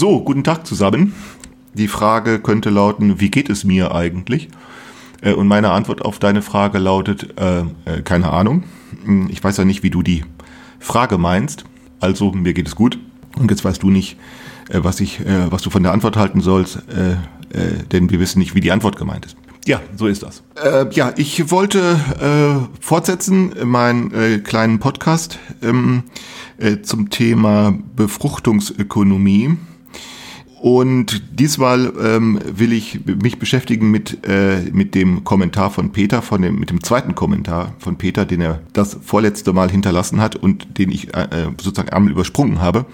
So, guten Tag zusammen. Die Frage könnte lauten, wie geht es mir eigentlich? Äh, und meine Antwort auf deine Frage lautet, äh, äh, keine Ahnung. Hm, ich weiß ja nicht, wie du die Frage meinst. Also, mir geht es gut. Und jetzt weißt du nicht, äh, was, ich, was du von der Antwort halten sollst, denn wir wissen nicht, wie die Antwort gemeint ist. Ja, so ist das. Ja, ich wollte fortsetzen meinen kleinen Podcast ähm, zum Thema Befruchtungsökonomie. Und diesmal ähm, will ich mich beschäftigen mit, äh, mit dem Kommentar von Peter, von dem, mit dem zweiten Kommentar von Peter, den er das vorletzte Mal hinterlassen hat und den ich äh, äh sozusagen einmal übersprungen habe.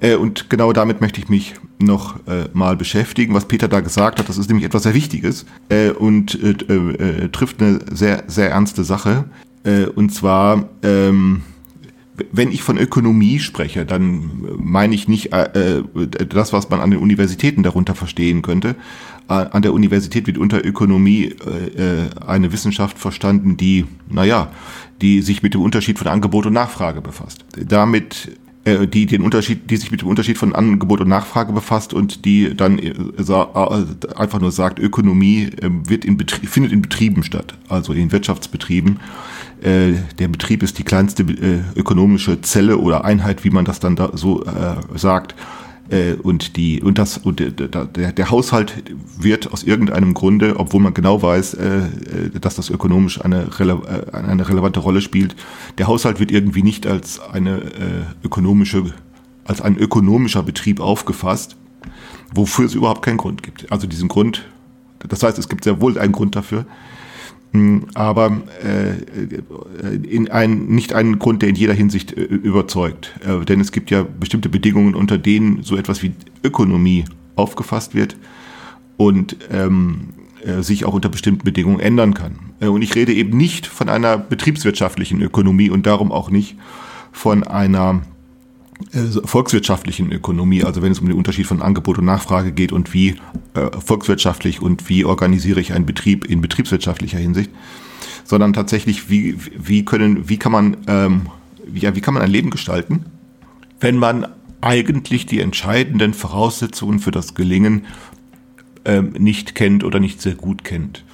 Äh, und genau damit möchte ich mich noch äh, mal beschäftigen. Was Peter da gesagt hat, das ist nämlich etwas sehr Wichtiges äh, und äh, äh, trifft eine sehr, sehr ernste Sache. Äh, und zwar, ähm, wenn ich von Ökonomie spreche, dann meine ich nicht äh, äh, das, was man an den Universitäten darunter verstehen könnte. Äh, an der Universität wird unter Ökonomie äh, äh, eine Wissenschaft verstanden, die, naja, die sich mit dem Unterschied von Angebot und Nachfrage befasst. Damit äh, die den Unterschied, die sich mit dem Unterschied von Angebot und Nachfrage befasst und die dann äh, einfach nur sagt, Ökonomie wird in Betrie findet in Betrieben statt, also in Wirtschaftsbetrieben äh, der Betrieb ist die kleinste äh, ökonomische Zelle oder Einheit, wie man das dann da so äh, sagt. Äh, und die und das und der, der, Haushalt wird aus irgendeinem Grunde, obwohl man genau weiß, äh, äh dass das ökonomisch eine, rele äh, eine relevante Rolle spielt, der Haushalt wird irgendwie nicht als eine äh, ökonomische als ein ökonomischer Betrieb aufgefasst, wofür es überhaupt keinen Grund gibt. Also diesen Grund, das heißt, es gibt sehr wohl einen Grund dafür, aber äh, in ein, nicht einen Grund, der in jeder Hinsicht äh, überzeugt. Äh, denn es gibt ja bestimmte Bedingungen, unter denen so etwas wie Ökonomie aufgefasst wird und ähm, äh, sich auch unter bestimmten Bedingungen ändern kann. Äh, und ich rede eben nicht von einer betriebswirtschaftlichen Ökonomie und darum auch nicht von einer volkswirtschaftlichen Ökonomie, also wenn es um den Unterschied von Angebot und Nachfrage geht und wie äh, volkswirtschaftlich und wie organisiere ich einen Betrieb in betriebswirtschaftlicher Hinsicht, sondern tatsächlich, wie, wie können, wie kann man, ähm, ja, wie kann man ein Leben gestalten, wenn man eigentlich die entscheidenden Voraussetzungen für das Gelingen ähm, nicht kennt oder nicht sehr gut kennt.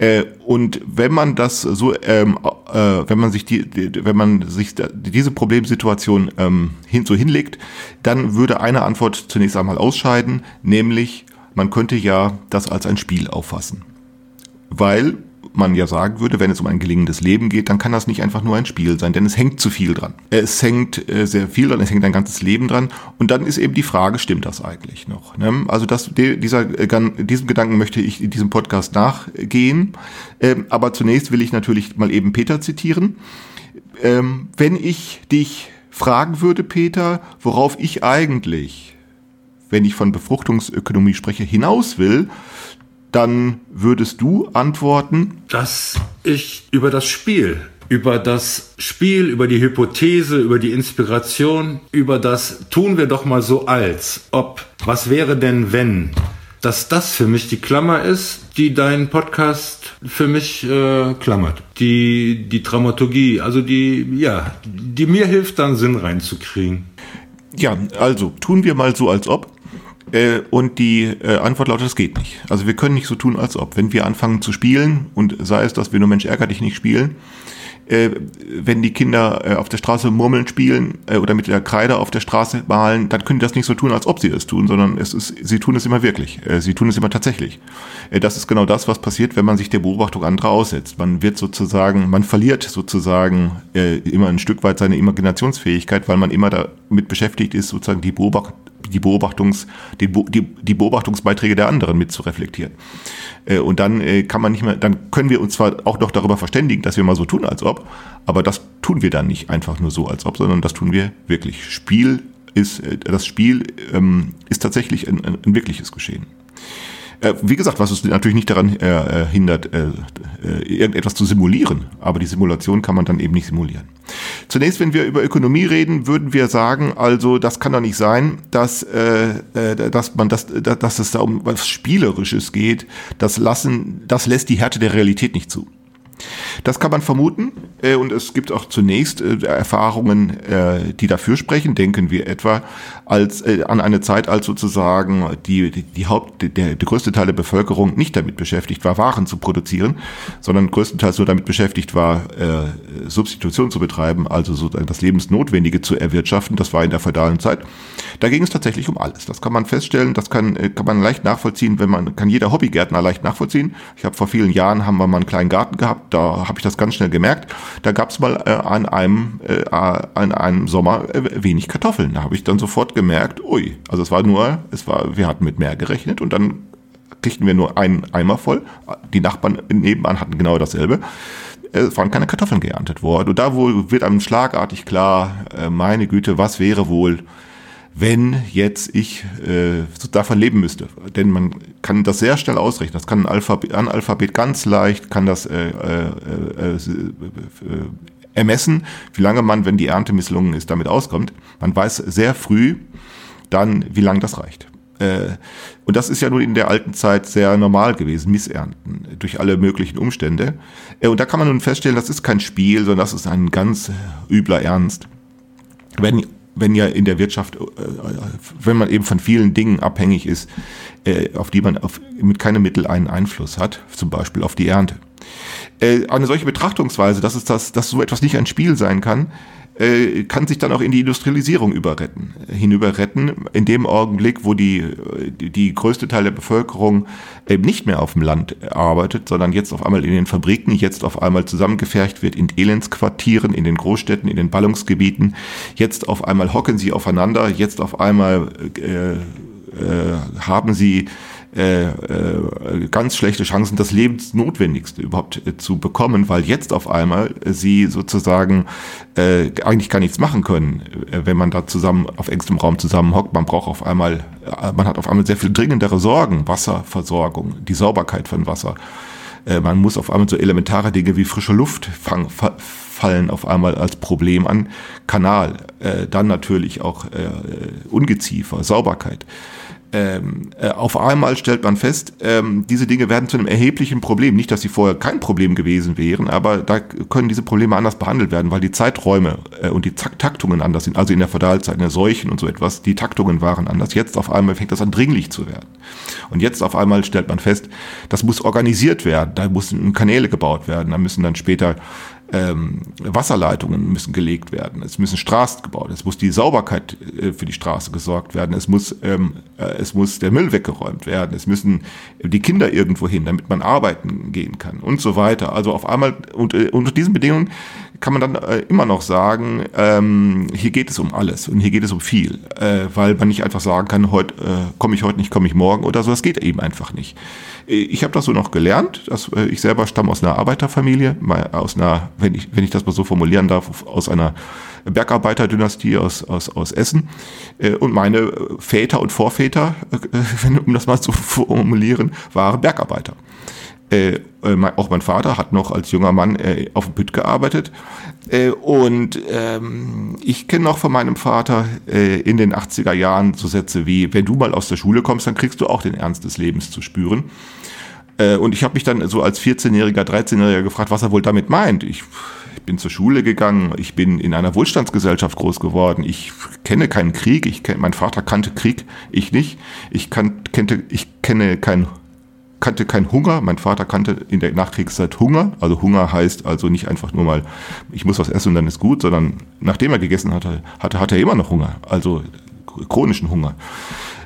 Äh, und wenn man das so, ähm, äh, wenn man sich die, die, wenn man sich da, diese Problemsituation ähm, hin, so hinlegt, dann würde eine Antwort zunächst einmal ausscheiden, nämlich man könnte ja das als ein Spiel auffassen. Weil man ja sagen würde, wenn es um ein gelingendes Leben geht, dann kann das nicht einfach nur ein Spiel sein, denn es hängt zu viel dran. Es hängt äh, sehr viel dran, es hängt ein ganzes Leben dran und dann ist eben die Frage, stimmt das eigentlich noch? Ne? Also das, dieser, äh, diesem Gedanken möchte ich in diesem Podcast nachgehen, ähm, aber zunächst will ich natürlich mal eben Peter zitieren. Ähm, wenn ich dich fragen würde, Peter, worauf ich eigentlich, wenn ich von Befruchtungsökonomie spreche, hinaus will, dann würdest du antworten, dass ich über das Spiel, über das Spiel, über die Hypothese, über die Inspiration, über das tun wir doch mal so als, ob, was wäre denn wenn, dass das für mich die Klammer ist, die dein Podcast für mich äh, klammert. Die, die Dramaturgie, also die, ja, die mir hilft, dann Sinn reinzukriegen. Ja, also tun wir mal so, als ob. Äh, und die äh, Antwort lautet, das geht nicht. Also wir können nicht so tun, als ob. Wenn wir anfangen zu spielen, und sei es, dass wir nur Mensch ärger dich nicht spielen, äh, wenn die Kinder äh, auf der Straße Murmeln spielen äh, oder mit der Kreide auf der Straße malen, dann können die das nicht so tun, als ob sie es tun, sondern es ist, sie tun es immer wirklich. Äh, sie tun es immer tatsächlich. Das ist genau das, was passiert, wenn man sich der Beobachtung anderer aussetzt. Man wird sozusagen, man verliert sozusagen immer ein Stück weit seine Imaginationsfähigkeit, weil man immer damit beschäftigt ist, sozusagen die Beobachtung die, Beobachtungs, die, die, Beobachtungsbeiträge der anderen mit zu reflektieren. Äh, und dann äh, kann man nicht mehr, dann können wir uns zwar auch noch darüber verständigen, dass wir mal so tun, als ob, aber das tun wir dann nicht einfach nur so, als ob, sondern das tun wir wirklich. Spiel ist, äh, das Spiel ähm, ist tatsächlich ein, ein, ein wirkliches Geschehen. Äh, wie gesagt, was es natürlich nicht daran äh, äh, hindert, äh, äh, irgendetwas zu simulieren, aber die Simulation kann man dann eben nicht simulieren. Zunächst, wenn wir über Ökonomie reden, würden wir sagen, also das kann doch nicht sein, dass, dass man das, dass es da um was Spielerisches geht. Das lassen, das lässt die Härte der Realität nicht zu. Das kann man vermuten und es gibt auch zunächst Erfahrungen, die dafür sprechen. Denken wir etwa als äh, an eine Zeit, als sozusagen die die, die Haupt der, der größte Teil der Bevölkerung nicht damit beschäftigt war, Waren zu produzieren, sondern größtenteils nur damit beschäftigt war, äh, Substitution zu betreiben, also so das Lebensnotwendige zu erwirtschaften. Das war in der feudalen Zeit. Da ging es tatsächlich um alles. Das kann man feststellen. Das kann äh, kann man leicht nachvollziehen, wenn man kann jeder Hobbygärtner leicht nachvollziehen. Ich habe vor vielen Jahren haben wir mal einen kleinen Garten gehabt da habe ich das ganz schnell gemerkt. Da gab es mal äh, an einem äh, an einem Sommer äh, wenig Kartoffeln. Da habe ich dann sofort gemerkt, ui, also es war nur, es war, wir hatten mit mehr gerechnet und dann kriegten wir nur einen Eimer voll. Die Nachbarn nebenan hatten genau dasselbe. Es waren keine Kartoffeln geerntet worden. Und da wohl wird einem schlagartig klar, äh, meine Güte, was wäre wohl wenn jetzt ich äh, davon leben müsste. Denn man kann das sehr schnell ausrechnen. Das kann ein Alphabet, ein Alphabet ganz leicht, kann das äh, äh, äh, äh, ermessen, wie lange man, wenn die Ernte misslungen ist, damit auskommt. Man weiß sehr früh dann, wie lange das reicht. Äh, und das ist ja nun in der alten Zeit sehr normal gewesen, Missernten durch alle möglichen Umstände. Äh, und da kann man nun feststellen, das ist kein Spiel, sondern das ist ein ganz übler Ernst. Wenn wenn ja in der Wirtschaft, äh, wenn man eben von vielen Dingen abhängig ist, äh, auf die man auf, mit keinem Mittel einen Einfluss hat, zum Beispiel auf die Ernte. Äh, eine solche Betrachtungsweise, dass es das, dass so etwas nicht ein Spiel sein kann, äh, kann sich dann auch in die Industrialisierung überretten, hinüberretten, in dem Augenblick, wo die, die, die größte Teil der Bevölkerung eben nicht mehr auf dem Land arbeitet, sondern jetzt auf einmal in den Fabriken, jetzt auf einmal zusammengefercht wird in Elendsquartieren, in den Großstädten, in den Ballungsgebieten, jetzt auf einmal hocken sie aufeinander, jetzt auf einmal äh, äh, haben sie äh, äh, ganz schlechte Chancen, das Lebensnotwendigste überhaupt äh, zu bekommen, weil jetzt auf einmal sie sozusagen äh, eigentlich gar nichts machen können, äh, wenn man da zusammen auf engstem Raum zusammenhockt. Man braucht auf einmal, äh, man hat auf einmal sehr viel dringendere Sorgen, Wasserversorgung, die Sauberkeit von Wasser. Äh, man muss auf einmal so elementare Dinge wie frische Luft fangen, fallen auf einmal als Problem an. Kanal, äh, dann natürlich auch äh, Ungeziefer, Sauberkeit ähm, äh, auf einmal stellt man fest, ähm, diese Dinge werden zu einem erheblichen Problem. Nicht, dass sie vorher kein Problem gewesen wären, aber da können diese Probleme anders behandelt werden, weil die Zeiträume äh, und die Taktungen anders sind. Also in der Feudalzeit, in der Seuchen und so etwas, die Taktungen waren anders. Jetzt auf einmal fängt das an dringlich zu werden. Und jetzt auf einmal stellt man fest, das muss organisiert werden, da müssen Kanäle gebaut werden, da müssen dann später ähm, Wasserleitungen müssen gelegt werden, es müssen Straßen gebaut, es muss die Sauberkeit äh, für die Straße gesorgt werden, es muss, ähm, äh, es muss der Müll weggeräumt werden, es müssen die Kinder irgendwo hin, damit man arbeiten gehen kann und so weiter. Also auf einmal und, äh, unter diesen Bedingungen kann man dann äh, immer noch sagen, ähm, hier geht es um alles und hier geht es um viel, äh, weil man nicht einfach sagen kann, heute äh, komme ich heute nicht, komme ich morgen oder so. Das geht eben einfach nicht. Äh, ich habe das so noch gelernt. Dass, äh, ich selber stamme aus einer Arbeiterfamilie, aus einer, wenn ich, wenn ich das mal so formulieren darf, aus einer Bergarbeiterdynastie aus, aus, aus Essen. Äh, und meine Väter und Vorväter, äh, um das mal zu formulieren, waren Bergarbeiter. Äh, äh auch mein Vater hat noch als junger Mann äh, auf dem Pütt gearbeitet. Äh, und ähm, ich kenne noch von meinem Vater äh, in den 80er Jahren so Sätze wie, wenn du mal aus der Schule kommst, dann kriegst du auch den Ernst des Lebens zu spüren. Äh, und ich habe mich dann so als 14-Jähriger, 13-Jähriger gefragt, was er wohl damit meint. Ich, ich bin zur Schule gegangen, ich bin in einer Wohlstandsgesellschaft groß geworden, ich kenne keinen Krieg, ich kenn, mein Vater kannte Krieg, ich nicht. Ich, kan, kennte, ich kenne keinen kannte keinen Hunger. Mein Vater kannte in der Nachkriegszeit Hunger. Also Hunger heißt also nicht einfach nur mal, ich muss was essen und dann ist gut, sondern nachdem er gegessen hatte, hatte, hatte er immer noch Hunger. Also chronischen Hunger.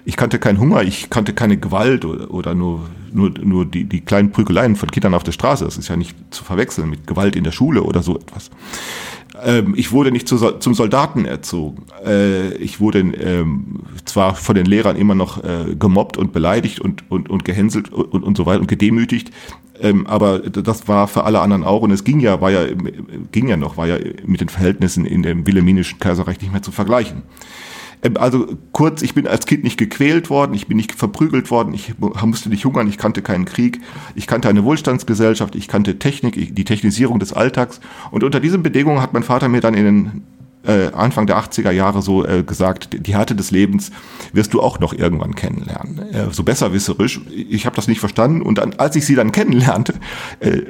Ich kannte keinen Hunger, ich kannte keine Gewalt oder, oder nur, nur, nur die, die kleinen Prügeleien von Kindern auf der Straße. Das ist ja nicht zu verwechseln mit Gewalt in der Schule oder so etwas. Ähm, ich wurde nicht zu, zum Soldaten erzogen. Äh, ich wurde ähm, zwar von den Lehrern immer noch äh, gemobbt und beleidigt und, und, und gehänselt und, und so weiter und gedemütigt, ähm, aber das war für alle anderen auch und es ging ja, war ja, ging ja noch, war ja mit den Verhältnissen in dem Wilhelminischen Kaiserreich nicht mehr zu vergleichen. Ähm, also kurz, ich bin als Kind nicht gequält worden, ich bin nicht verprügelt worden, ich musste nicht hungern, ich kannte keinen Krieg, ich kannte eine Wohlstandsgesellschaft, ich kannte Technik, die Technisierung des Alltags. Und unter diesen Bedingungen hat mein Vater mir dann in den äh, Anfang der 80er Jahre so äh, gesagt, die Härte des Lebens wirst du auch noch irgendwann kennenlernen. Äh, so besserwisserisch. Ich habe das nicht verstanden und dann, als ich sie dann kennenlernte, äh,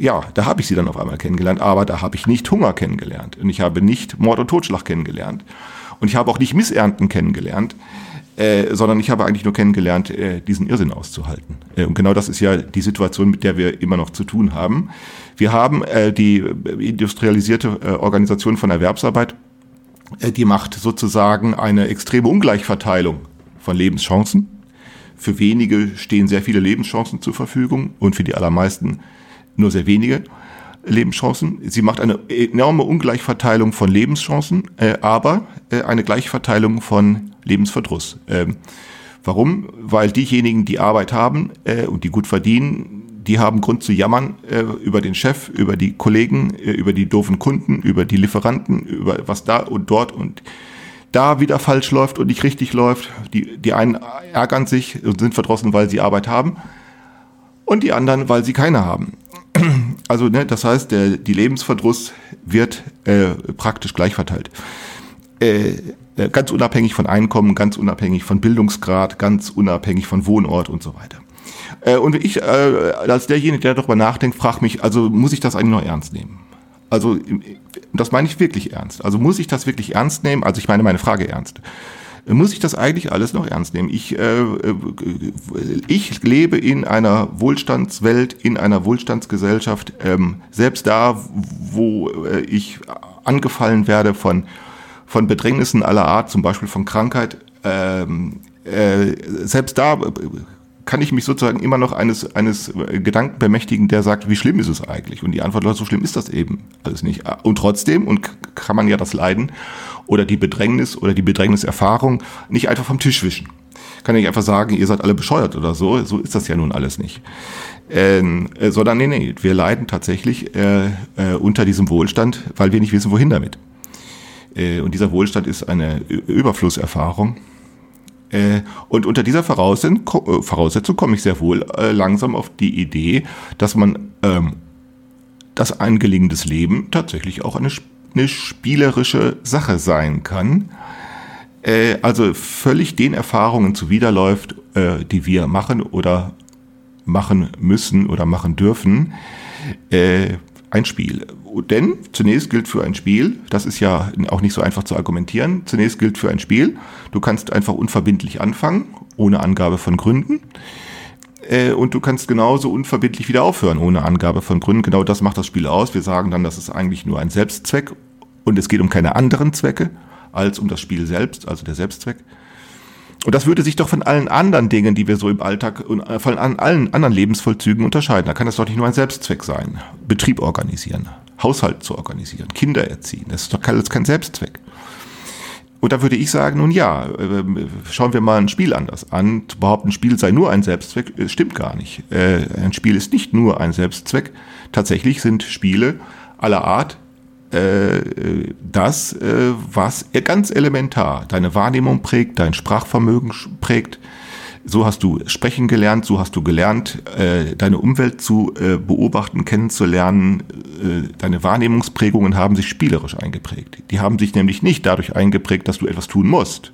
ja, da habe ich sie dann auf einmal kennengelernt, aber da habe ich nicht Hunger kennengelernt und ich habe nicht Mord und Totschlag kennengelernt und ich habe auch nicht Missernten kennengelernt. Äh, sondern ich habe eigentlich nur kennengelernt, äh, diesen Irrsinn auszuhalten. Äh, und genau das ist ja die Situation, mit der wir immer noch zu tun haben. Wir haben äh, die industrialisierte äh, Organisation von Erwerbsarbeit, äh, die macht sozusagen eine extreme Ungleichverteilung von Lebenschancen. Für wenige stehen sehr viele Lebenschancen zur Verfügung und für die allermeisten nur sehr wenige Lebenschancen. Sie macht eine enorme Ungleichverteilung von Lebenschancen, äh, aber äh, eine Gleichverteilung von Lebensverdruss. Ähm, warum? Weil diejenigen, die Arbeit haben äh, und die gut verdienen, die haben Grund zu jammern äh, über den Chef, über die Kollegen, äh, über die doofen Kunden, über die Lieferanten, über was da und dort und da wieder falsch läuft und nicht richtig läuft. Die, die einen ärgern sich und sind verdrossen, weil sie Arbeit haben und die anderen, weil sie keine haben. Also, ne, das heißt, der, die Lebensverdruss wird äh, praktisch gleich verteilt. Äh, äh, ganz unabhängig von Einkommen, ganz unabhängig von Bildungsgrad, ganz unabhängig von Wohnort und so weiter. Äh, und ich äh, als derjenige, der darüber nachdenkt, frage mich, also muss ich das eigentlich noch ernst nehmen? Also das meine ich wirklich ernst. Also muss ich das wirklich ernst nehmen? Also ich meine meine Frage ernst. Muss ich das eigentlich alles noch ernst nehmen? Ich, äh, ich lebe in einer Wohlstandswelt, in einer Wohlstandsgesellschaft, ähm, selbst da, wo äh, ich angefallen werde von, von Bedrängnissen aller Art, zum Beispiel von Krankheit. Ähm, äh, selbst da kann ich mich sozusagen immer noch eines, eines Gedanken bemächtigen, der sagt, wie schlimm ist es eigentlich? Und die Antwort lautet, so schlimm ist das eben alles nicht. Und trotzdem, und kann man ja das Leiden oder die Bedrängnis oder die Bedrängniserfahrung nicht einfach vom Tisch wischen. Kann ich einfach sagen, ihr seid alle bescheuert oder so. So ist das ja nun alles nicht. Ähm, äh, sondern nee, nee, wir leiden tatsächlich äh, äh, unter diesem Wohlstand, weil wir nicht wissen, wohin damit. Äh, und dieser Wohlstand ist eine Überflusserfahrung äh, und unter dieser Voraussetzung, komme ich sehr wohl langsam auf die Idee, dass man ähm, dass ein gelingendes Leben tatsächlich auch eine, eine spielerische Sache sein kann. Äh, also völlig den Erfahrungen zuwiderläuft, äh, die wir machen oder machen müssen oder machen dürfen. Äh, ein Spiel. Denn zunächst gilt für ein Spiel, das ist ja auch nicht so einfach zu argumentieren, zunächst gilt für ein Spiel, du kannst einfach unverbindlich anfangen, ohne Angabe von Gründen. Äh, und du kannst genauso unverbindlich wieder aufhören, ohne Angabe von Gründen. Genau das macht das Spiel aus. Wir sagen dann, das ist eigentlich nur ein Selbstzweck und es geht um keine anderen Zwecke als um das Spiel selbst, also der Selbstzweck. Und das würde sich doch von allen anderen Dingen, die wir so im Alltag und äh, von allen anderen Lebensvollzügen unterscheiden. Da kann das doch nicht nur ein Selbstzweck sein. Betrieb organisieren, Haushalt zu organisieren, Kinder erziehen. Das ist doch kein, kein Selbstzweck. Und da würde ich sagen, nun ja, äh, schauen wir mal ein Spiel anders an. Zu behaupten, ein Spiel sei nur ein Selbstzweck, äh, stimmt gar nicht. Ein Spiel ist nicht nur ein Selbstzweck. Tatsächlich sind Spiele aller Art äh, das, äh, was ganz elementar deine Wahrnehmung prägt, dein Sprachvermögen prägt. So hast du sprechen gelernt, so hast du gelernt, äh, deine Umwelt zu äh, beobachten, kennenzulernen. Äh, deine Wahrnehmungsprägungen haben sich spielerisch eingeprägt. Die haben sich nämlich nicht dadurch eingeprägt, dass du etwas tun musst,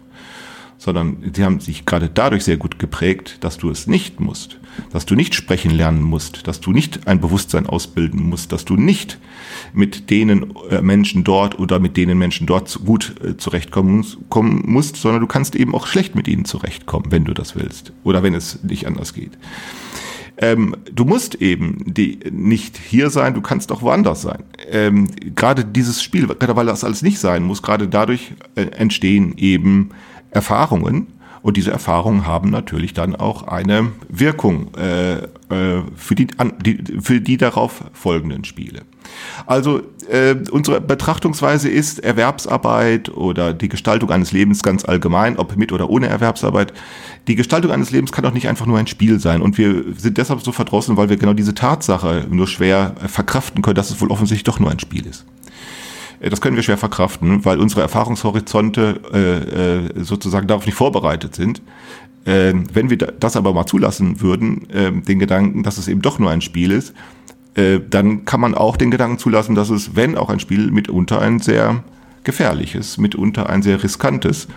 sondern sie haben sich gerade dadurch sehr gut geprägt, dass du es nicht musst, dass du nicht sprechen lernen musst, dass du nicht ein Bewusstsein ausbilden musst, dass du nicht mit denen äh, Menschen dort oder mit denen Menschen dort gut äh, zurechtkommen kommen musst, sondern du kannst eben auch schlecht mit ihnen zurechtkommen, wenn du das willst oder wenn es nicht anders geht. Ähm, du musst eben die, nicht hier sein, du kannst auch woanders sein. Ähm, gerade dieses Spiel, gerade weil das alles nicht sein muss, gerade dadurch äh, entstehen eben Erfahrungen, und diese Erfahrungen haben natürlich dann auch eine Wirkung äh, äh, für, die, an, die, für die darauf folgenden Spiele. Also äh, unsere Betrachtungsweise ist Erwerbsarbeit oder die Gestaltung eines Lebens ganz allgemein, ob mit oder ohne Erwerbsarbeit. Die Gestaltung eines Lebens kann doch nicht einfach nur ein Spiel sein. Und wir sind deshalb so verdrossen, weil wir genau diese Tatsache nur schwer verkraften können, dass es wohl offensichtlich doch nur ein Spiel ist. Äh, das können wir schwer verkraften, weil unsere Erfahrungshorizonte äh, äh, sozusagen darauf nicht vorbereitet sind. Äh, wenn wir das aber mal zulassen würden, äh, den Gedanken, dass es eben doch nur ein Spiel ist, äh, dann kann man auch den Gedanken zulassen, dass es, wenn auch ein Spiel, mitunter ein sehr gefährliches, mitunter ein sehr riskantes,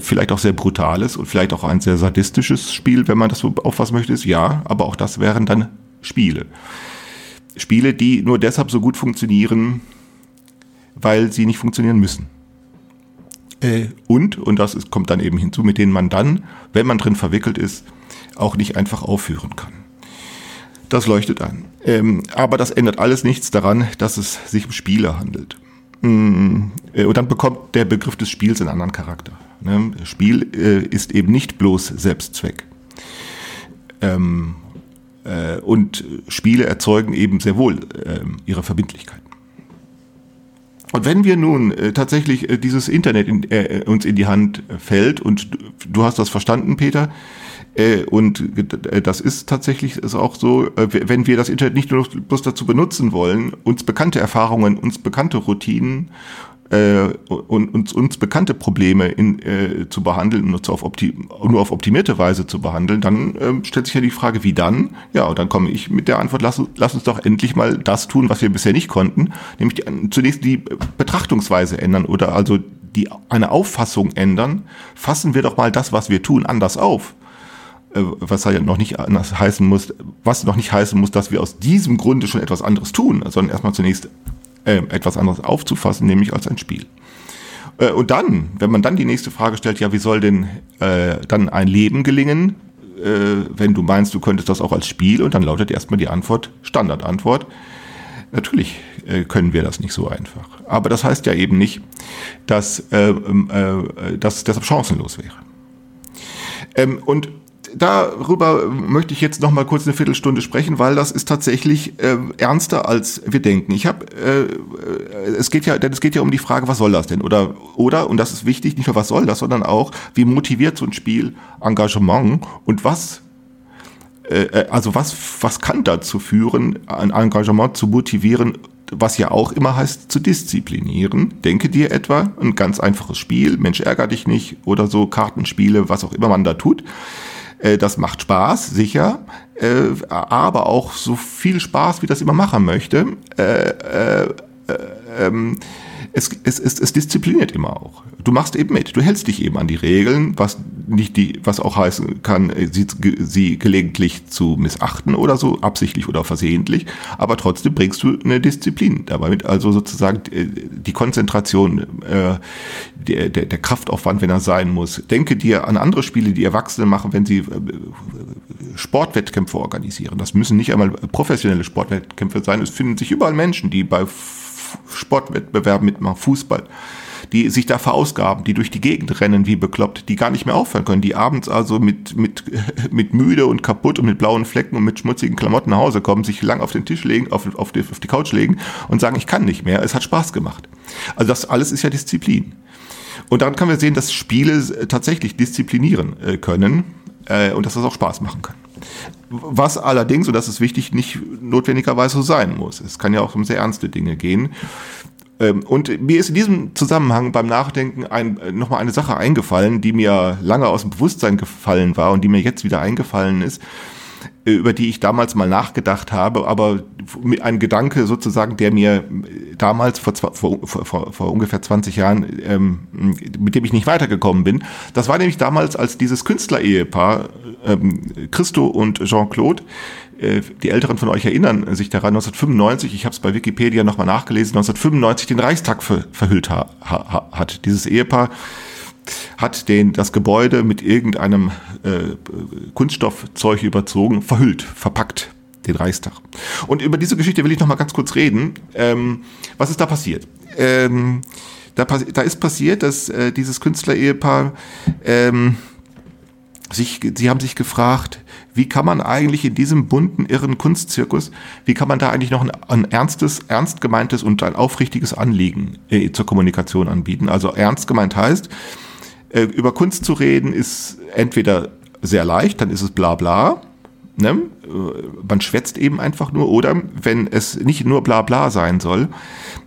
vielleicht auch sehr brutales und vielleicht auch ein sehr sadistisches Spiel, wenn man das so auffassen möchte, ist ja, aber auch das wären dann Spiele. Spiele, die nur deshalb so gut funktionieren, weil sie nicht funktionieren müssen. Äh, und, und das ist, kommt dann eben hinzu, mit denen man dann, wenn man drin verwickelt ist, auch nicht einfach aufführen kann. Das leuchtet ein. Ähm, aber das ändert alles nichts daran, dass es sich um Spiele handelt. Mm, äh, und dann bekommt der Begriff des Spiels einen anderen Charakter. Ne? Spiel äh, ist eben nicht bloß Selbstzweck. Ähm, äh, und Spiele erzeugen eben sehr wohl äh, ihre Verbindlichkeit. Und wenn wir nun äh, tatsächlich äh, dieses Internet in, äh, uns in die Hand fällt, und du, hast das verstanden, Peter, äh, und äh, das ist tatsächlich ist auch so, äh, wenn wir das Internet nicht nur bloß dazu benutzen wollen, uns bekannte Erfahrungen, uns bekannte Routinen äh, und uns, uns bekannte Probleme in, äh, zu behandeln und nur auf, nur auf optimierte Weise zu behandeln, dann äh, stellt sich ja die Frage, wie dann? Ja, und dann komme ich mit der Antwort, lass, lass uns doch endlich mal das tun, was wir bisher nicht konnten, nämlich die, zunächst die Betrachtungsweise ändern oder also die, eine Auffassung ändern. Fassen wir doch mal das, was wir tun, anders auf äh, was ja noch nicht heißen muss, was noch nicht heißen muss, dass wir aus diesem Grunde schon etwas anderes tun, sondern erstmal zunächst äh, etwas anderes aufzufassen, nämlich als ein Spiel. Äh, und dann, wenn man dann die nächste Frage stellt, ja, wie soll denn äh, dann ein Leben gelingen, äh, wenn du meinst, du könntest das auch als Spiel? Und dann lautet erstmal die Antwort, Standardantwort. Natürlich äh, können wir das nicht so einfach. Aber das heißt ja eben nicht, dass, äh, äh, dass es deshalb chancenlos wäre. Ähm, und darüber möchte ich jetzt noch mal kurz eine Viertelstunde sprechen, weil das ist tatsächlich äh, ernster als wir denken. Ich habe, äh, äh, es geht ja, denn es geht ja um die Frage, was soll das denn? Oder oder und das ist wichtig, nicht nur was soll das, sondern auch, wie motiviert so ein Spiel Engagement und was äh, äh also was was kann dazu führen, ein Engagement zu motivieren was ja auch immer heißt, zu disziplinieren. Denke dir etwa ein ganz einfaches Spiel, Mensch ärger dich nicht oder so Kartenspiele, was auch immer man da tut. Äh, das macht Spaß, sicher, äh, aber auch so viel Spaß, wie das immer machen möchte. Äh, ähm, es, es, es, es diszipliniert immer auch. Du machst eben mit, du hältst dich eben an die Regeln, was nicht die, was auch heißen kann, äh, sie, sie gelegentlich zu missachten oder so, absichtlich oder versehentlich, aber trotzdem bringst du eine Disziplin dabei mit, also sozusagen äh, die Konzentration, äh, der, der, der Kraftaufwand, wenn er sein muss. Denke dir an andere Spiele, die Erwachsene machen, wenn sie Sportwettkämpfe organisieren. Das müssen nicht einmal professionelle Sportwettkämpfe sein. Es finden sich überall Menschen, die bei Sportwettbewerben mitmachen, Fußball, die sich da verausgaben, die durch die Gegend rennen wie bekloppt, die gar nicht mehr aufhören können, die abends also mit, mit, mit müde und kaputt und mit blauen Flecken und mit schmutzigen Klamotten nach Hause kommen, sich lang auf den Tisch legen, auf, auf, die, auf die Couch legen und sagen, ich kann nicht mehr, es hat Spaß gemacht. Also das alles ist ja Disziplin. Und dann können wir sehen, dass Spiele tatsächlich disziplinieren äh, können äh, und dass das auch Spaß machen kann. Was allerdings, und das ist wichtig, nicht notwendigerweise so sein muss. Es kann ja auch um sehr ernste Dinge gehen. Ähm, und mir ist in diesem Zusammenhang beim Nachdenken ein, nochmal eine Sache eingefallen, die mir lange aus dem Bewusstsein gefallen war und die mir jetzt wieder eingefallen ist. Über die ich damals mal nachgedacht habe, aber ein Gedanke sozusagen, der mir damals vor, vor, vor, vor ungefähr 20 Jahren, ähm, mit dem ich nicht weitergekommen bin, das war nämlich damals, als dieses Künstlerehepaar ähm, Christo und Jean-Claude, äh, die Älteren von euch erinnern sich daran, 1995, ich habe es bei Wikipedia nochmal nachgelesen, 1995 den Reichstag ver verhüllt ha ha hat. Dieses Ehepaar hat den, das Gebäude mit irgendeinem äh, Kunststoffzeug überzogen, verhüllt, verpackt, den Reichstag. Und über diese Geschichte will ich noch mal ganz kurz reden. Ähm, was ist da passiert? Ähm, da, da, ist passiert, dass äh, dieses Künstlerehepaar ähm, sich, sie haben sich gefragt, wie kann man eigentlich in diesem bunten, irren Kunstzirkus, wie kann man da eigentlich noch ein, ein ernstes, ernst gemeintes und ein aufrichtiges Anliegen äh, zur Kommunikation anbieten? Also ernst gemeint heißt, äh, über Kunst zu reden ist entweder sehr leicht, dann ist es bla bla. Ne? Äh, man schwätzt eben einfach nur. Oder wenn es nicht nur bla bla sein soll,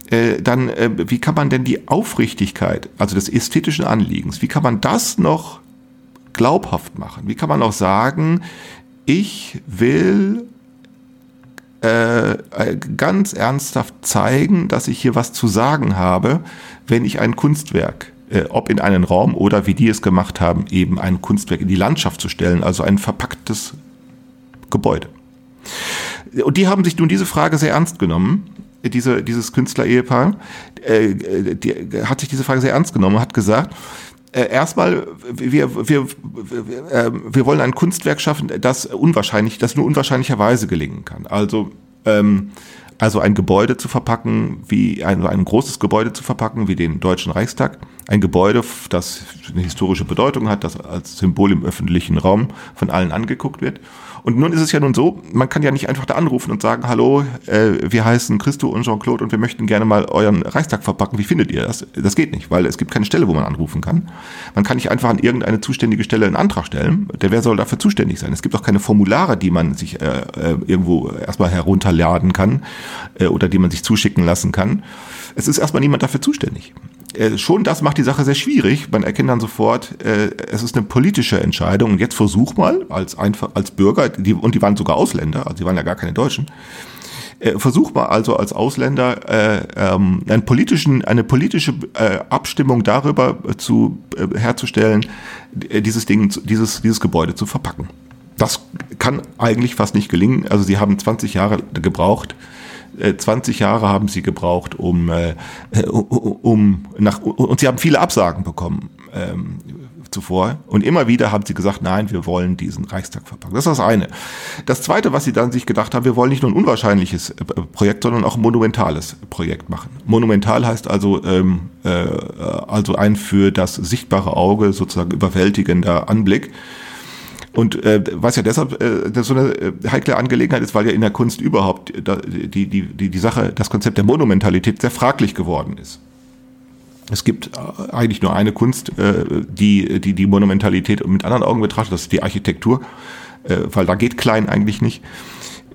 äh, dann äh, wie kann man denn die Aufrichtigkeit, also des ästhetischen Anliegens, wie kann man das noch glaubhaft machen? Wie kann man auch sagen, ich will äh, ganz ernsthaft zeigen, dass ich hier was zu sagen habe, wenn ich ein Kunstwerk äh, ob in einen Raum oder wie die es gemacht haben, eben ein Kunstwerk in die Landschaft zu stellen, also ein verpacktes Gebäude. Und die haben sich nun diese Frage sehr ernst genommen. Diese, dieses Künstler-Ehepaar äh, die, hat sich diese Frage sehr ernst genommen und hat gesagt, äh, erstmal, wir, wir, wir, äh, wir wollen ein Kunstwerk schaffen, das unwahrscheinlich, das nur unwahrscheinlicherweise gelingen kann. Also ähm, also ein Gebäude zu verpacken, wie ein, ein großes Gebäude zu verpacken, wie den Deutschen Reichstag. Ein Gebäude, das eine historische Bedeutung hat, das als Symbol im öffentlichen Raum von allen angeguckt wird. Und nun ist es ja nun so, man kann ja nicht einfach da anrufen und sagen, hallo, äh, wir heißen Christo und Jean-Claude und wir möchten gerne mal euren Reichstag verpacken. Wie findet ihr das? Das geht nicht, weil es gibt keine Stelle, wo man anrufen kann. Man kann nicht einfach an irgendeine zuständige Stelle einen Antrag stellen. Der wer soll dafür zuständig sein? Es gibt auch keine Formulare, die man sich äh, äh irgendwo erstmal herunterladen kann äh, oder die man sich zuschicken lassen kann. Es ist erstmal niemand dafür zuständig. Äh, schon das macht die Sache sehr schwierig. Man erkennt dann sofort, äh, es ist eine politische Entscheidung. Und jetzt versuch mal als einfach als Bürger, die, und die waren sogar Ausländer, also die waren ja gar keine Deutschen. Äh, versuch mal also als Ausländer äh, ähm, einen politischen, eine politische äh, Abstimmung darüber zu äh, herzustellen, äh, dieses Ding, dieses, dieses Gebäude zu verpacken. Das kann eigentlich fast nicht gelingen. Also sie haben 20 Jahre gebraucht, 20 äh, Jahre haben sie gebraucht, um, äh, um nach, und sie haben viele Absagen bekommen ähm, zuvor. Und immer wieder haben sie gesagt, nein, wir wollen diesen Reichstag verpacken. Das ist das eine. Das zweite, was sie dann sich gedacht haben, wir wollen nicht nur ein unwahrscheinliches äh, Projekt, sondern auch ein monumentales Projekt machen. Monumental heißt also, ähm, äh, also ein für das sichtbare Auge sozusagen überwältigender Anblick. Und äh, was ja deshalb äh, so eine äh, heikle Angelegenheit ist, weil ja in der Kunst überhaupt äh, die, die, die, die Sache, das Konzept der Monumentalität sehr fraglich geworden ist. Es gibt äh, eigentlich nur eine Kunst, äh, die, die die Monumentalität mit anderen Augen betrachtet, das ist die Architektur, äh, weil da geht klein eigentlich nicht.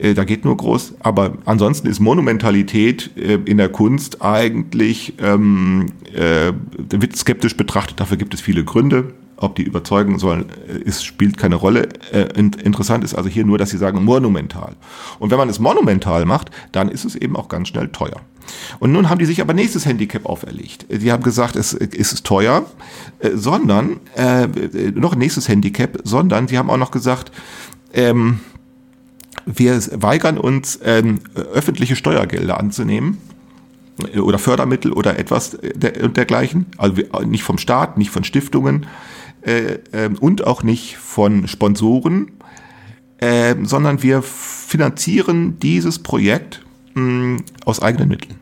Da geht nur groß, aber ansonsten ist Monumentalität äh, in der Kunst eigentlich ähm, äh, wird skeptisch betrachtet. Dafür gibt es viele Gründe ob die überzeugen sollen, äh, ist, spielt keine Rolle. Äh, interessant ist also hier nur, dass sie sagen monumental. Und wenn man es monumental macht, dann ist es eben auch ganz schnell teuer. Und nun haben die sich aber nächstes Handicap auferlegt. Die haben gesagt, es, ist teuer, äh, sondern, äh, noch nächstes Handicap, sondern sie haben auch noch gesagt, ähm, wir weigern uns, ähm, öffentliche Steuergelder anzunehmen oder Fördermittel oder etwas der, dergleichen. Also nicht vom Staat, nicht von Stiftungen, äh, äh, und auch nicht von Sponsoren, äh, sondern wir finanzieren dieses Projekt mh, hm, aus eigenen Mitteln.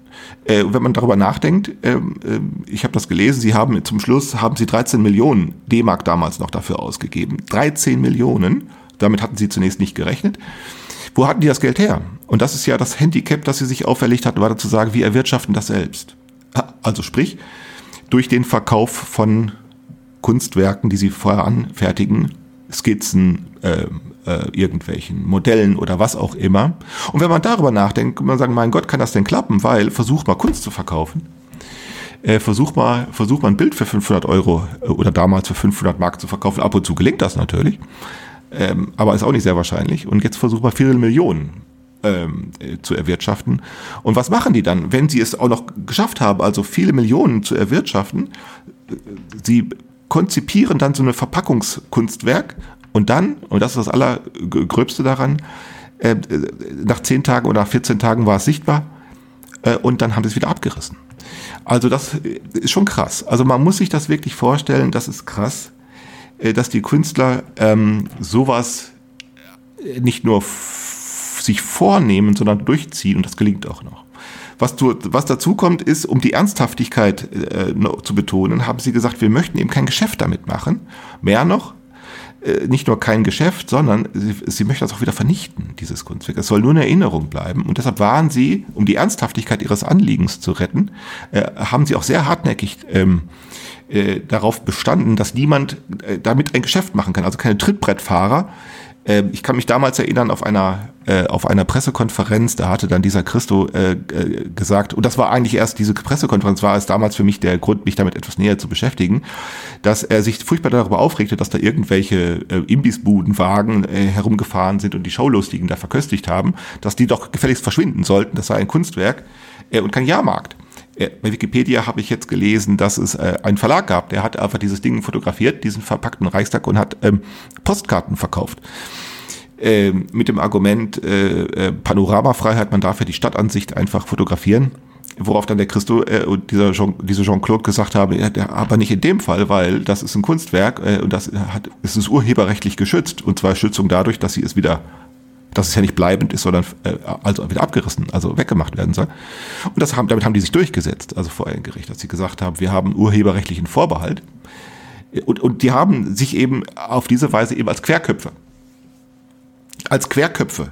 Äh, wenn man darüber nachdenkt, ähm, äh, ich habe das gelesen, Sie haben zum Schluss haben Sie 13 Millionen D-Mark damals noch dafür ausgegeben. 13 Millionen, damit hatten Sie zunächst nicht gerechnet. Wo hatten die das Geld her? Und das ist ja das Handicap, das sie sich auferlegt hatten, war zu sagen, wir erwirtschaften das selbst. Also sprich, durch den Verkauf von Kunstwerken, die sie vorher anfertigen, Skizzen, äh, äh, irgendwelchen Modellen oder was auch immer. Und wenn man darüber nachdenkt, kann man sagen, mein Gott, kann das denn klappen? Weil versuch mal Kunst zu verkaufen. Äh, versuch mal, versuch mal ein Bild für 500 Euro äh, oder damals für 500 Mark zu verkaufen. Ab und zu gelingt das natürlich, ähm, aber ist auch nicht sehr wahrscheinlich. Und jetzt versuch mal viele Millionen ähm, äh, zu erwirtschaften. Und was machen die dann, wenn sie es auch noch geschafft haben, also viele Millionen zu erwirtschaften? Äh, sie konzipieren dann so eine Verpackungskunstwerk und dann, und das ist das Allergröbste daran, äh, nach 10 Tagen oder nach 14 Tagen war es sichtbar äh, und dann haben sie es wieder abgerissen. Also das ist schon krass. Also man muss sich das wirklich vorstellen, das ist krass, äh, dass die Künstler ähm, sowas nicht nur sich vornehmen, sondern durchziehen und das gelingt auch noch. Was, du, was dazu kommt, ist, um die Ernsthaftigkeit äh, zu betonen, haben sie gesagt, wir möchten eben kein Geschäft damit machen. Mehr noch, äh, nicht nur kein Geschäft, sondern sie, sie möchten das auch wieder vernichten, dieses Kunstwerk. Es soll nur eine Erinnerung bleiben. Und deshalb waren sie, um die Ernsthaftigkeit ihres Anliegens zu retten, äh, haben sie auch sehr hartnäckig ähm, äh, darauf bestanden, dass niemand äh, damit ein Geschäft machen kann. Also keine Trittbrettfahrer ich kann mich damals erinnern auf einer äh, auf einer Pressekonferenz, da hatte dann dieser Christo äh, äh, gesagt, und das war eigentlich erst diese Pressekonferenz, war es damals für mich der Grund, mich damit etwas näher zu beschäftigen, dass er sich furchtbar darüber aufregte, dass da irgendwelche äh, Imbissbudenwagen äh, herumgefahren sind und die Showlustigen da verköstigt haben, dass die doch gefälligst verschwinden sollten, das sei ein Kunstwerk äh, und kein Jahrmarkt. Bei Wikipedia habe ich jetzt gelesen, dass es äh, einen Verlag gab, der hat einfach dieses Ding fotografiert, diesen verpackten Reichstag und hat ähm, Postkarten verkauft. Äh, mit dem Argument äh, äh, Panoramafreiheit, man darf ja die Stadtansicht einfach fotografieren. Worauf dann der Christo äh, und dieser Jean, diese Jean-Claude gesagt haben, ja, der, aber nicht in dem Fall, weil das ist ein Kunstwerk äh, und das hat, es ist urheberrechtlich geschützt. Und zwar Schützung dadurch, dass sie es wieder dass es ja nicht bleibend ist, sondern äh, also wieder abgerissen, also weggemacht werden soll. Und das haben, damit haben die sich durchgesetzt, also vor ein Gericht, dass sie gesagt haben, wir haben urheberrechtlichen Vorbehalt. Und, und die haben sich eben auf diese Weise eben als Querköpfe, als Querköpfe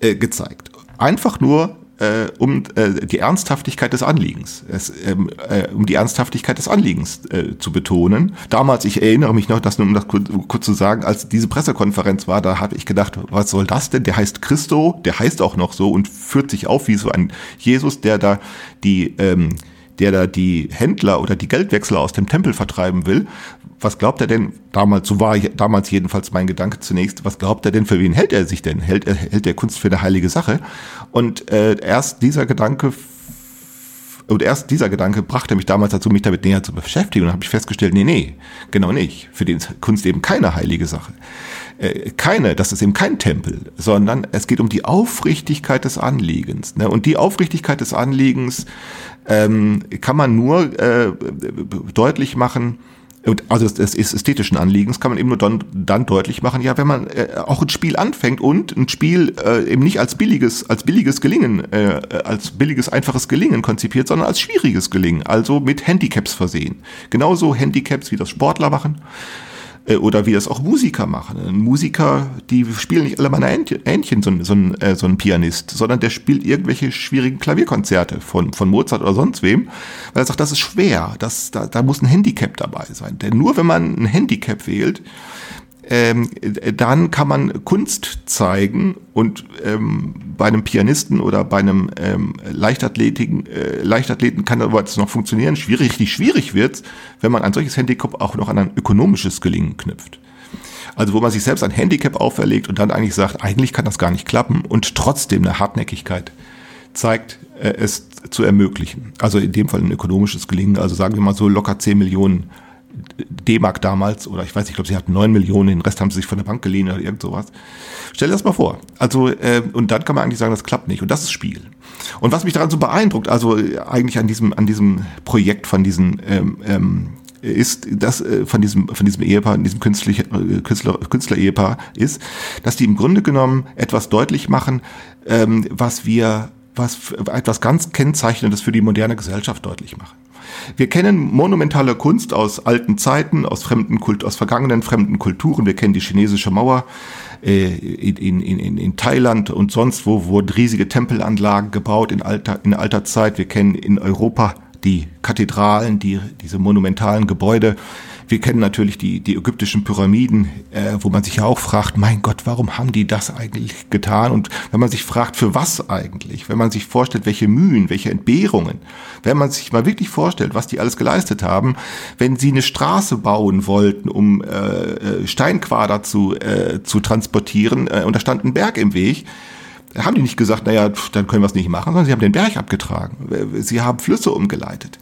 äh, gezeigt. Einfach nur äh, um äh, die Ernsthaftigkeit des Anliegens, es, ähm, äh, um die Ernsthaftigkeit des Anliegens äh, zu betonen. Damals, ich erinnere mich noch, das nur um das kurz, kurz zu sagen, als diese Pressekonferenz war, da habe ich gedacht, was soll das denn? Der heißt Christo, der heißt auch noch so und führt sich auf wie so ein Jesus, der da die ähm, der da die Händler oder die Geldwechsler aus dem Tempel vertreiben will, was glaubt er denn, damals, so war damals jedenfalls mein Gedanke zunächst, was glaubt er denn, für wen hält er sich denn? Hält er, hält er Kunst für eine heilige Sache? Und äh, erst dieser Gedanke und erst dieser Gedanke brachte mich damals dazu, mich damit näher zu beschäftigen. Und dann habe ich festgestellt, nee, nee, genau nicht. Für den ist Kunst eben keine heilige Sache. Äh, keine, das ist eben kein Tempel, sondern es geht um die Aufrichtigkeit des Anliegens. Ne? Und die Aufrichtigkeit des Anliegens ähm, kann man nur äh, deutlich machen, also des ästhetischen Anliegens kann man eben nur dann, dann deutlich machen, ja, wenn man äh, auch ein Spiel anfängt und ein Spiel äh, eben nicht als billiges, als billiges Gelingen, äh, als billiges, einfaches Gelingen konzipiert, sondern als schwieriges Gelingen, also mit Handicaps versehen. Genauso Handicaps, wie das Sportler machen äh, oder wie das auch Musiker machen. Musiker, die spielen nicht alle meine Ähnchen, so, ein, so, ein, äh, so ein Pianist, sondern der spielt irgendwelche schwierigen Klavierkonzerte von, von Mozart oder sonst wem, weil er sagt, das ist schwer, das, da, da muss ein Handicap dabei sein. Denn nur wenn man ein Handicap wählt, ähm, dann kann man Kunst zeigen und ähm, bei einem Pianisten oder bei einem ähm, Leichtathleten, äh, Leichtathleten kann das noch funktionieren. Schwierig, richtig schwierig wird wenn man ein solches Handicap auch noch an ein ökonomisches Gelingen knüpft. Also wo man sich selbst ein Handicap auferlegt und dann eigentlich sagt, eigentlich kann das gar nicht klappen und trotzdem eine Hartnäckigkeit zeigt, äh, es zu ermöglichen. Also in dem Fall ein ökonomisches Gelingen, also sagen wir mal so locker 10 Millionen D-Mark damals, oder ich weiß nicht, ich glaube, sie hatten 9 Millionen, den Rest haben sie sich von der Bank geliehen oder irgend sowas. Stell dir das mal vor. Also, äh, und dann kann man eigentlich sagen, das klappt nicht. Und das ist Spiel. Und was mich daran so beeindruckt, also äh, eigentlich an diesem, an diesem Projekt von diesen, ähm, ähm, ist, dass äh, von diesem von diesem Ehepaar, diesem Künstler, Künstler, Künstler-Ehepaar ist, dass die im Grunde genommen etwas deutlich machen, ähm, was wir, was etwas ganz kennzeichnendes für die moderne Gesellschaft deutlich machen. Wir kennen monumentale Kunst aus alten Zeiten, aus fremden Kult, aus vergangenen fremden Kulturen. Wir kennen die chinesische Mauer äh, in, in, in, in Thailand und sonst wo wurden riesige Tempelanlagen gebaut in alter, in alter Zeit. Wir kennen in Europa die Kathedralen, die, diese monumentalen Gebäude. Wir kennen natürlich die, die ägyptischen Pyramiden, äh, wo man sich ja auch fragt, mein Gott, warum haben die das eigentlich getan? Und wenn man sich fragt, für was eigentlich? Wenn man sich vorstellt, welche Mühen, welche Entbehrungen, wenn man sich mal wirklich vorstellt, was die alles geleistet haben, wenn sie eine Straße bauen wollten, um äh, äh Steinquader zu, äh, zu transportieren, äh, und da stand ein Berg im Weg, haben die nicht gesagt, naja, dann können wir es nicht machen, sondern sie haben den Berg abgetragen. Sie haben Flüsse umgeleitet.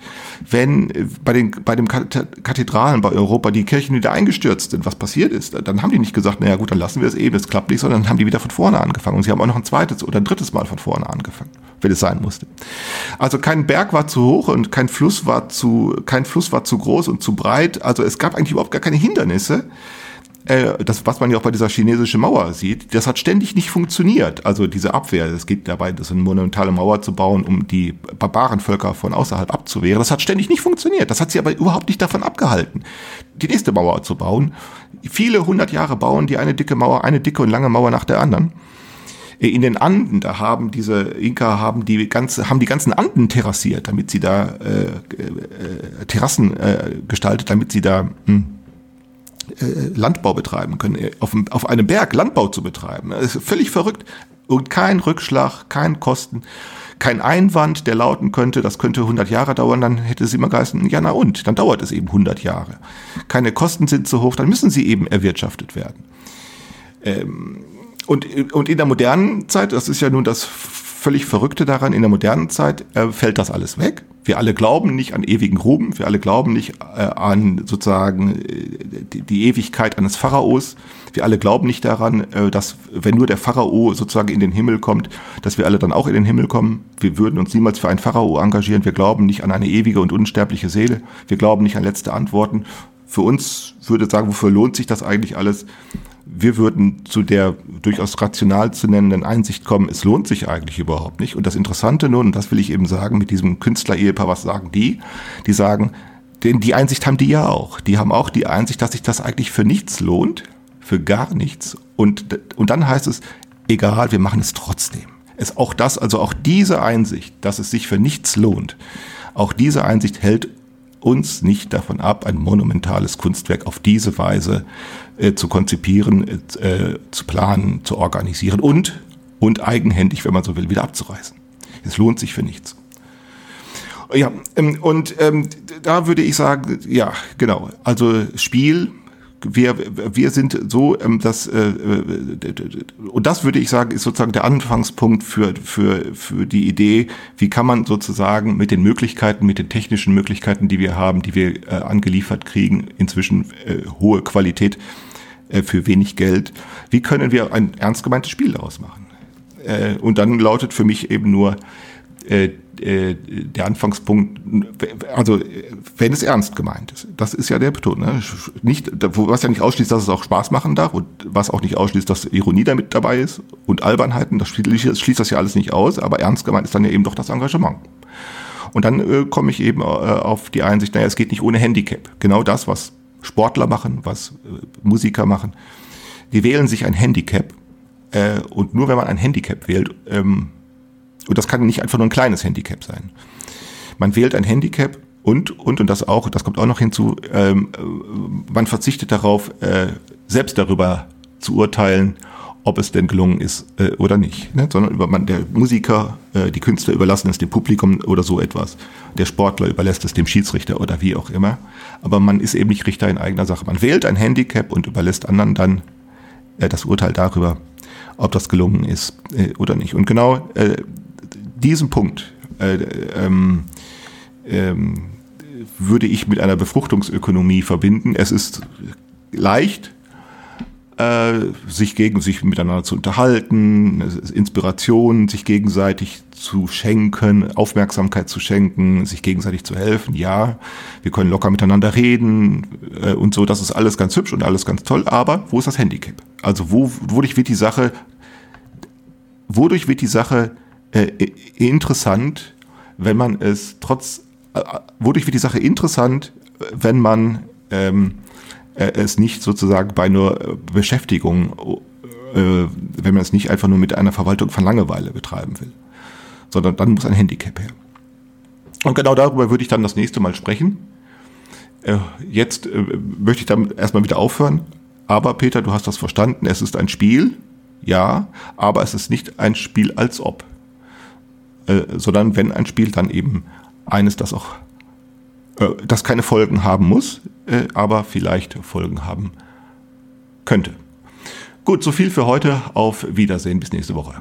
Wenn äh, bei den bei dem Kathedralen bei Europa die Kirchen wieder eingestürzt sind, was passiert ist, dann haben die nicht gesagt, naja gut, dann lassen wir es eben, es klappt nicht, sondern dann haben die wieder von vorne angefangen. Und sie haben auch noch ein zweites oder ein drittes Mal von vorne angefangen, wenn es sein musste. Also kein Berg war zu hoch und kein Fluss war zu, kein Fluss war zu groß und zu breit. Also es gab eigentlich überhaupt gar keine Hindernisse äh, das, was man ja auch bei dieser chinesischen Mauer sieht, das hat ständig nicht funktioniert. Also diese Abwehr, es geht dabei, das eine monumentale Mauer zu bauen, um die Barbarenvölker von außerhalb abzuwehren. Das hat ständig nicht funktioniert. Das hat sie aber überhaupt nicht davon abgehalten, die nächste Mauer zu bauen. Viele hundert Jahre bauen die eine dicke Mauer, eine dicke und lange Mauer nach der anderen. Äh, in den Anden, da haben diese Inka haben die ganze, haben die ganzen Anden terrassiert, damit sie da äh, äh, Terrassen äh, gestaltet, damit sie da mh, hm, äh, Landbau betreiben können, äh, auf, auf einem Berg Landbau zu betreiben. Das ist völlig verrückt. Und kein Rückschlag, kein Kosten, kein Einwand, der lauten könnte, das könnte 100 Jahre dauern, dann hätte es immer geheißen, ja na und, dann dauert es eben 100 Jahre. Keine Kosten sind zu hoch, dann müssen sie eben erwirtschaftet werden. Ähm, und, und in der modernen Zeit, das ist ja nun das völlig Verrückte daran, in der modernen Zeit äh, fällt das alles weg. Wir alle glauben nicht an ewigen Ruhm, wir alle glauben nicht äh, an sozusagen äh, die, die, Ewigkeit eines Pharaos. Wir alle glauben nicht daran, äh, dass wenn nur der Pharao sozusagen in den Himmel kommt, dass wir alle dann auch in den Himmel kommen. Wir würden uns niemals für einen Pharao engagieren. Wir glauben nicht an eine ewige und unsterbliche Seele. Wir glauben nicht an letzte Antworten. Für uns würde sagen, wofür lohnt sich das eigentlich alles? Wir würden zu der durchaus rational zu nennenden Einsicht kommen, es lohnt sich eigentlich überhaupt nicht. Und das Interessante nun, und das will ich eben sagen, mit diesem Künstler-Ehepaar, was sagen die? Die sagen, denn die Einsicht haben die ja auch. Die haben auch die Einsicht, dass sich das eigentlich für nichts lohnt, für gar nichts. Und, und dann heißt es, egal, wir machen es trotzdem. Es auch das, also auch diese Einsicht, dass es sich für nichts lohnt, auch diese Einsicht hält uns nicht davon ab, ein monumentales Kunstwerk auf diese Weise äh, zu konzipieren, äh, zu planen, zu organisieren und, und eigenhändig, wenn man so will, wieder abzureißen. Es lohnt sich für nichts. Ja, ähm, und ähm, da würde ich sagen, ja, genau. Also Spiel, wir, wir sind so, ähm, dass, äh, äh, und das würde ich sagen, ist sozusagen der Anfangspunkt für, für, für die Idee, wie kann man sozusagen mit den Möglichkeiten, mit den technischen Möglichkeiten, die wir haben, die wir äh, angeliefert kriegen, inzwischen äh, hohe Qualität für wenig Geld, wie können wir ein ernst gemeintes Spiel daraus machen? Und dann lautet für mich eben nur, äh, äh, der Anfangspunkt, also wenn es ernst gemeint ist, das ist ja der Beton, ne? nicht, was ja nicht ausschließt, dass es auch Spaß machen darf und was auch nicht ausschließt, dass Ironie damit dabei ist und Albernheiten, das schließt das ja alles nicht aus, aber ernst gemeint ist dann ja eben doch das Engagement. Und dann äh, komme ich eben äh, auf die Einsicht, naja, es geht nicht ohne Handicap. Genau das, was Sportler machen, was äh, Musiker machen. Die wählen sich ein Handicap äh, und nur wenn man ein Handicap wählt, ähm, und das kann nicht einfach nur ein kleines Handicap sein. Man wählt ein Handicap und, und, und das auch, das kommt auch noch hinzu, ähm, äh, man verzichtet darauf, äh, selbst darüber zu urteilen, ob es denn gelungen ist äh, oder nicht. Ne? Sondern über man, der Musiker, äh, die Künstler überlassen es dem Publikum oder so etwas. Der Sportler überlässt es dem Schiedsrichter oder wie auch immer. Aber man ist eben nicht Richter in eigener Sache. Man wählt ein Handicap und überlässt anderen dann äh, das Urteil darüber, ob das gelungen ist äh, oder nicht. Und genau äh, diesen Punkt äh, ähm, ähm, würde ich mit einer Befruchtungsökonomie verbinden. Es ist leicht, äh, sich gegen sich miteinander zu unterhalten, Inspiration, sich gegenseitig zu schenken, Aufmerksamkeit zu schenken, sich gegenseitig zu helfen. Ja, wir können locker miteinander reden äh, und so. Das ist alles ganz hübsch und alles ganz toll. Aber wo ist das Handicap? Also wo, wodurch wird die Sache, wodurch wird die Sache äh, interessant, wenn man es trotz, äh, wodurch wird die Sache interessant, wenn man ähm, äh, es nicht sozusagen bei nur äh, Beschäftigung, äh, wenn man es nicht einfach nur mit einer Verwaltung von Langeweile betreiben will, sondern dann muss ein Handicap her. Und genau darüber würde ich dann das nächste Mal sprechen. Äh, jetzt möchte ich dann erstmal wieder aufhören. Aber Peter, du hast das verstanden. Es ist ein Spiel, ja, aber es ist nicht ein Spiel als ob. Äh, sondern wenn ein Spiel, dann eben eines, das auch, äh, das keine Folgen haben muss, äh, aber vielleicht Folgen haben könnte. Gut, so viel für heute. Auf Wiedersehen. Bis nächste Woche.